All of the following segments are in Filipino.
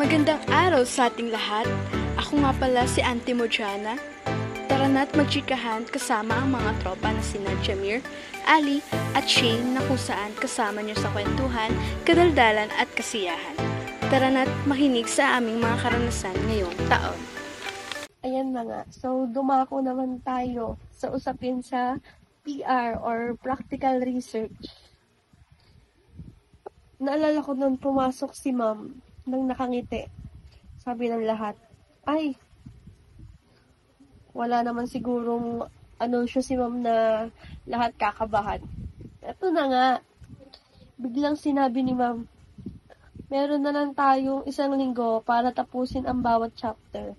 Magandang araw sa ating lahat. Ako nga pala si Auntie Mojana. Tara na't magchikahan kasama ang mga tropa na sina Jamir, Ali at Shane na kung saan kasama niyo sa kwentuhan, kadaldalan at kasiyahan. Tara na't makinig sa aming mga karanasan ngayong taon. Ayan nga. So, dumako naman tayo sa usapin sa PR or practical research. Naalala ko nung pumasok si ma'am nang nakangiti. Sabi ng lahat, ay, wala naman sigurong anunsyo si ma'am na lahat kakabahan. Ito na nga, biglang sinabi ni ma'am, meron na lang tayong isang linggo para tapusin ang bawat chapter.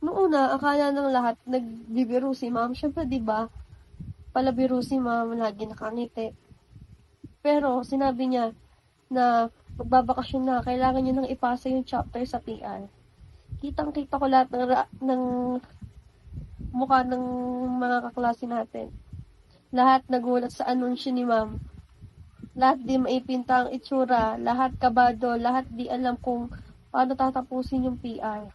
Noong una, akala ng lahat nagbibiro si ma'am. Siyempre, di ba? Palabiro si ma'am, lagi nakangiti. Pero, sinabi niya na magbabakasyon na, kailangan niya nang ipasa yung chapter sa PR. Kitang-kita ko lahat ng, ng mukha ng mga kaklase natin. Lahat nagulat sa anunsyo ni ma'am. Lahat di maipinta ang itsura, lahat kabado, lahat di alam kung paano tatapusin yung PR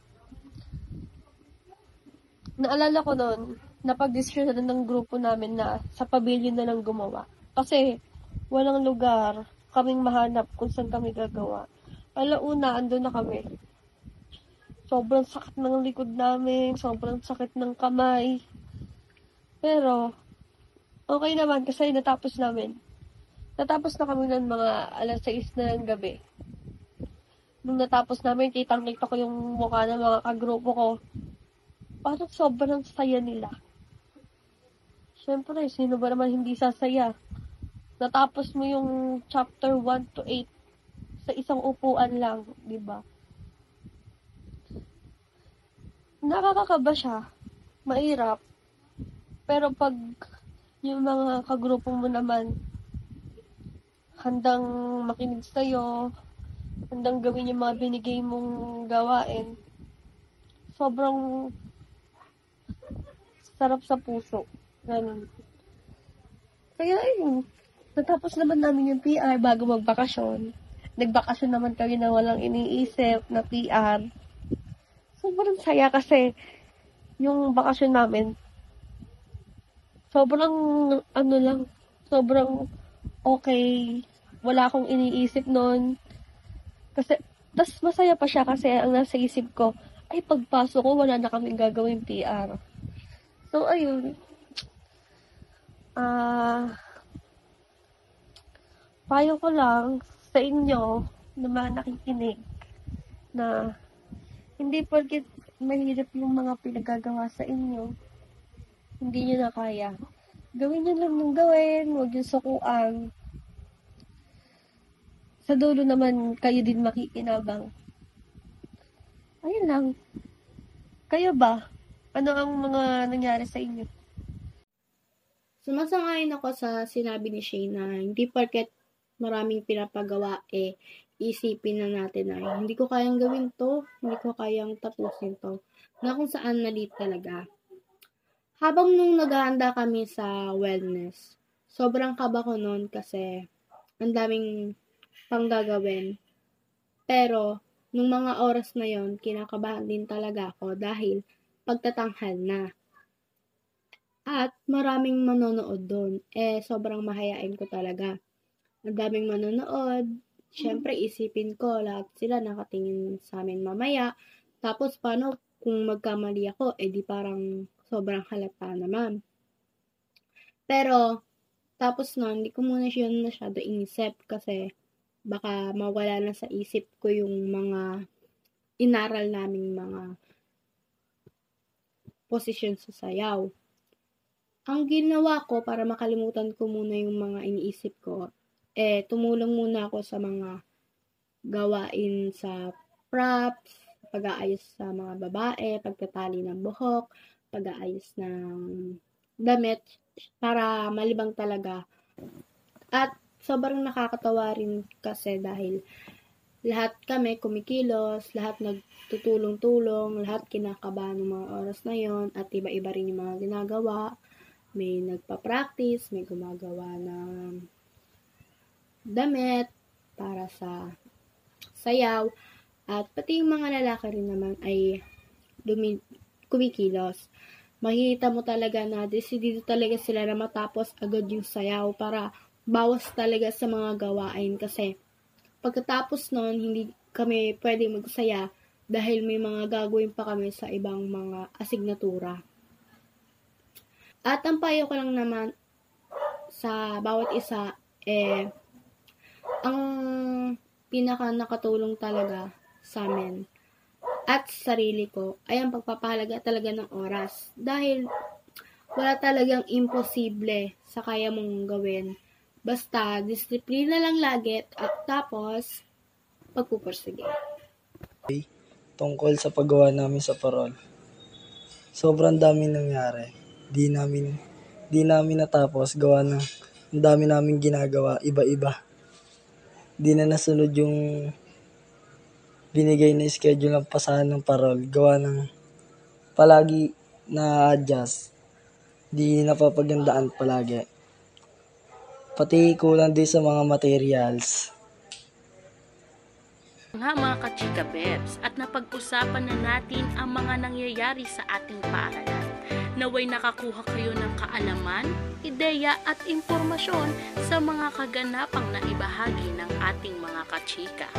naalala ko noon, napag-desisyon na ng grupo namin na sa pavilion na lang gumawa. Kasi, walang lugar kaming mahanap kung saan kami gagawa. Alauna, andun na kami. Sobrang sakit ng likod namin, sobrang sakit ng kamay. Pero, okay naman kasi natapos namin. Natapos na kami ng mga alas 6 na ng gabi. Nung natapos namin, kitang-kita ko yung mukha ng mga kagrupo ko parang sobrang saya nila. Siyempre, sino ba naman hindi sasaya? Natapos mo yung chapter 1 to 8 sa isang upuan lang, di ba? Nakakakaba siya. Mahirap. Pero pag yung mga kagrupo mo naman handang makinig sa'yo, handang gawin yung mga binigay mong gawain, sobrang sarap sa puso. Ganun. Kaya ayun, natapos naman namin yung PR bago magbakasyon. Nagbakasyon naman kami na walang iniisip na PR. Sobrang saya kasi yung bakasyon namin, sobrang ano lang, sobrang okay. Wala akong iniisip noon. Kasi, tas masaya pa siya kasi ang nasa isip ko, ay pagpasok ko, wala na kaming gagawin PR. So, ayun. Ah, payo ko lang sa inyo na mga nakikinig na hindi porket mahirap yung mga pinagagawa sa inyo, hindi nyo na kaya. Gawin nyo lang ng gawin, huwag yung sukuan. Sa dulo naman, kayo din makikinabang. Ayun lang. Kayo ba? Ano ang mga nangyari sa inyo? Sumasangayon ako sa sinabi ni Shane na hindi porket maraming pinapagawa, eh, isipin na natin na hindi ko kayang gawin to, hindi ko kayang tapusin to, na kung saan nalit talaga. Habang nung naghahanda kami sa wellness, sobrang kaba ko noon kasi ang daming pang gagawin. Pero, nung mga oras na yon kinakabahan din talaga ako dahil pagtatanghal na. At maraming manonood doon. Eh, sobrang mahayain ko talaga. Ang daming manonood. Siyempre, isipin ko, lahat sila nakatingin sa amin mamaya. Tapos, paano kung magkamali ako, eh di parang sobrang halata naman. Pero, tapos na, hindi ko muna siya masyado inisip kasi baka mawala na sa isip ko yung mga inaral naming mga posisyon sa sayaw. Ang ginawa ko para makalimutan ko muna yung mga iniisip ko, eh, tumulong muna ako sa mga gawain sa props, pag-aayos sa mga babae, pagtatali ng buhok, pag-aayos ng damit, para malibang talaga. At sobrang nakakatawa rin kasi dahil lahat kami kumikilos, lahat nagtutulong-tulong, lahat kinakabahan ng mga oras na yon at iba-iba rin yung mga ginagawa. May nagpa-practice, may gumagawa ng damit para sa sayaw, at pati yung mga lalaki rin naman ay dumi- kumikilos. Makikita mo talaga na decidido talaga sila na matapos agad yung sayaw para bawas talaga sa mga gawain kasi pagkatapos nun, hindi kami pwede magsaya dahil may mga gagawin pa kami sa ibang mga asignatura. At ang payo ko lang naman sa bawat isa, eh, ang pinaka nakatulong talaga sa amin at sa sarili ko ay ang pagpapahalaga talaga ng oras. Dahil wala talagang imposible sa kaya mong gawin. Basta, disiplina lang lagi at tapos, pagpupursige. tungkol sa paggawa namin sa parol. Sobrang dami nangyari. Di namin di namin natapos gawa ng ang dami namin ginagawa, iba-iba. Di na nasunod yung binigay na schedule ng pasahan ng parol. Gawa ng palagi na adjust. Di napapagandaan palagi. Pati kulang din sa mga materials. nga mga kachika bebs at napag-usapan na natin ang mga nangyayari sa ating paaralan. Naway nakakuha kayo ng kaalaman, ideya at impormasyon sa mga kaganapang na ibahagi ng ating mga kachika.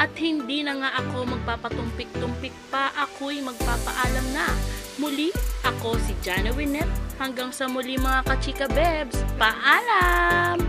At hindi na nga ako magpapatumpik-tumpik pa, ako'y magpapaalam na. Muli, ako si Jana Winnet. Hanggang sa muli mga kachika bebs. Paalam!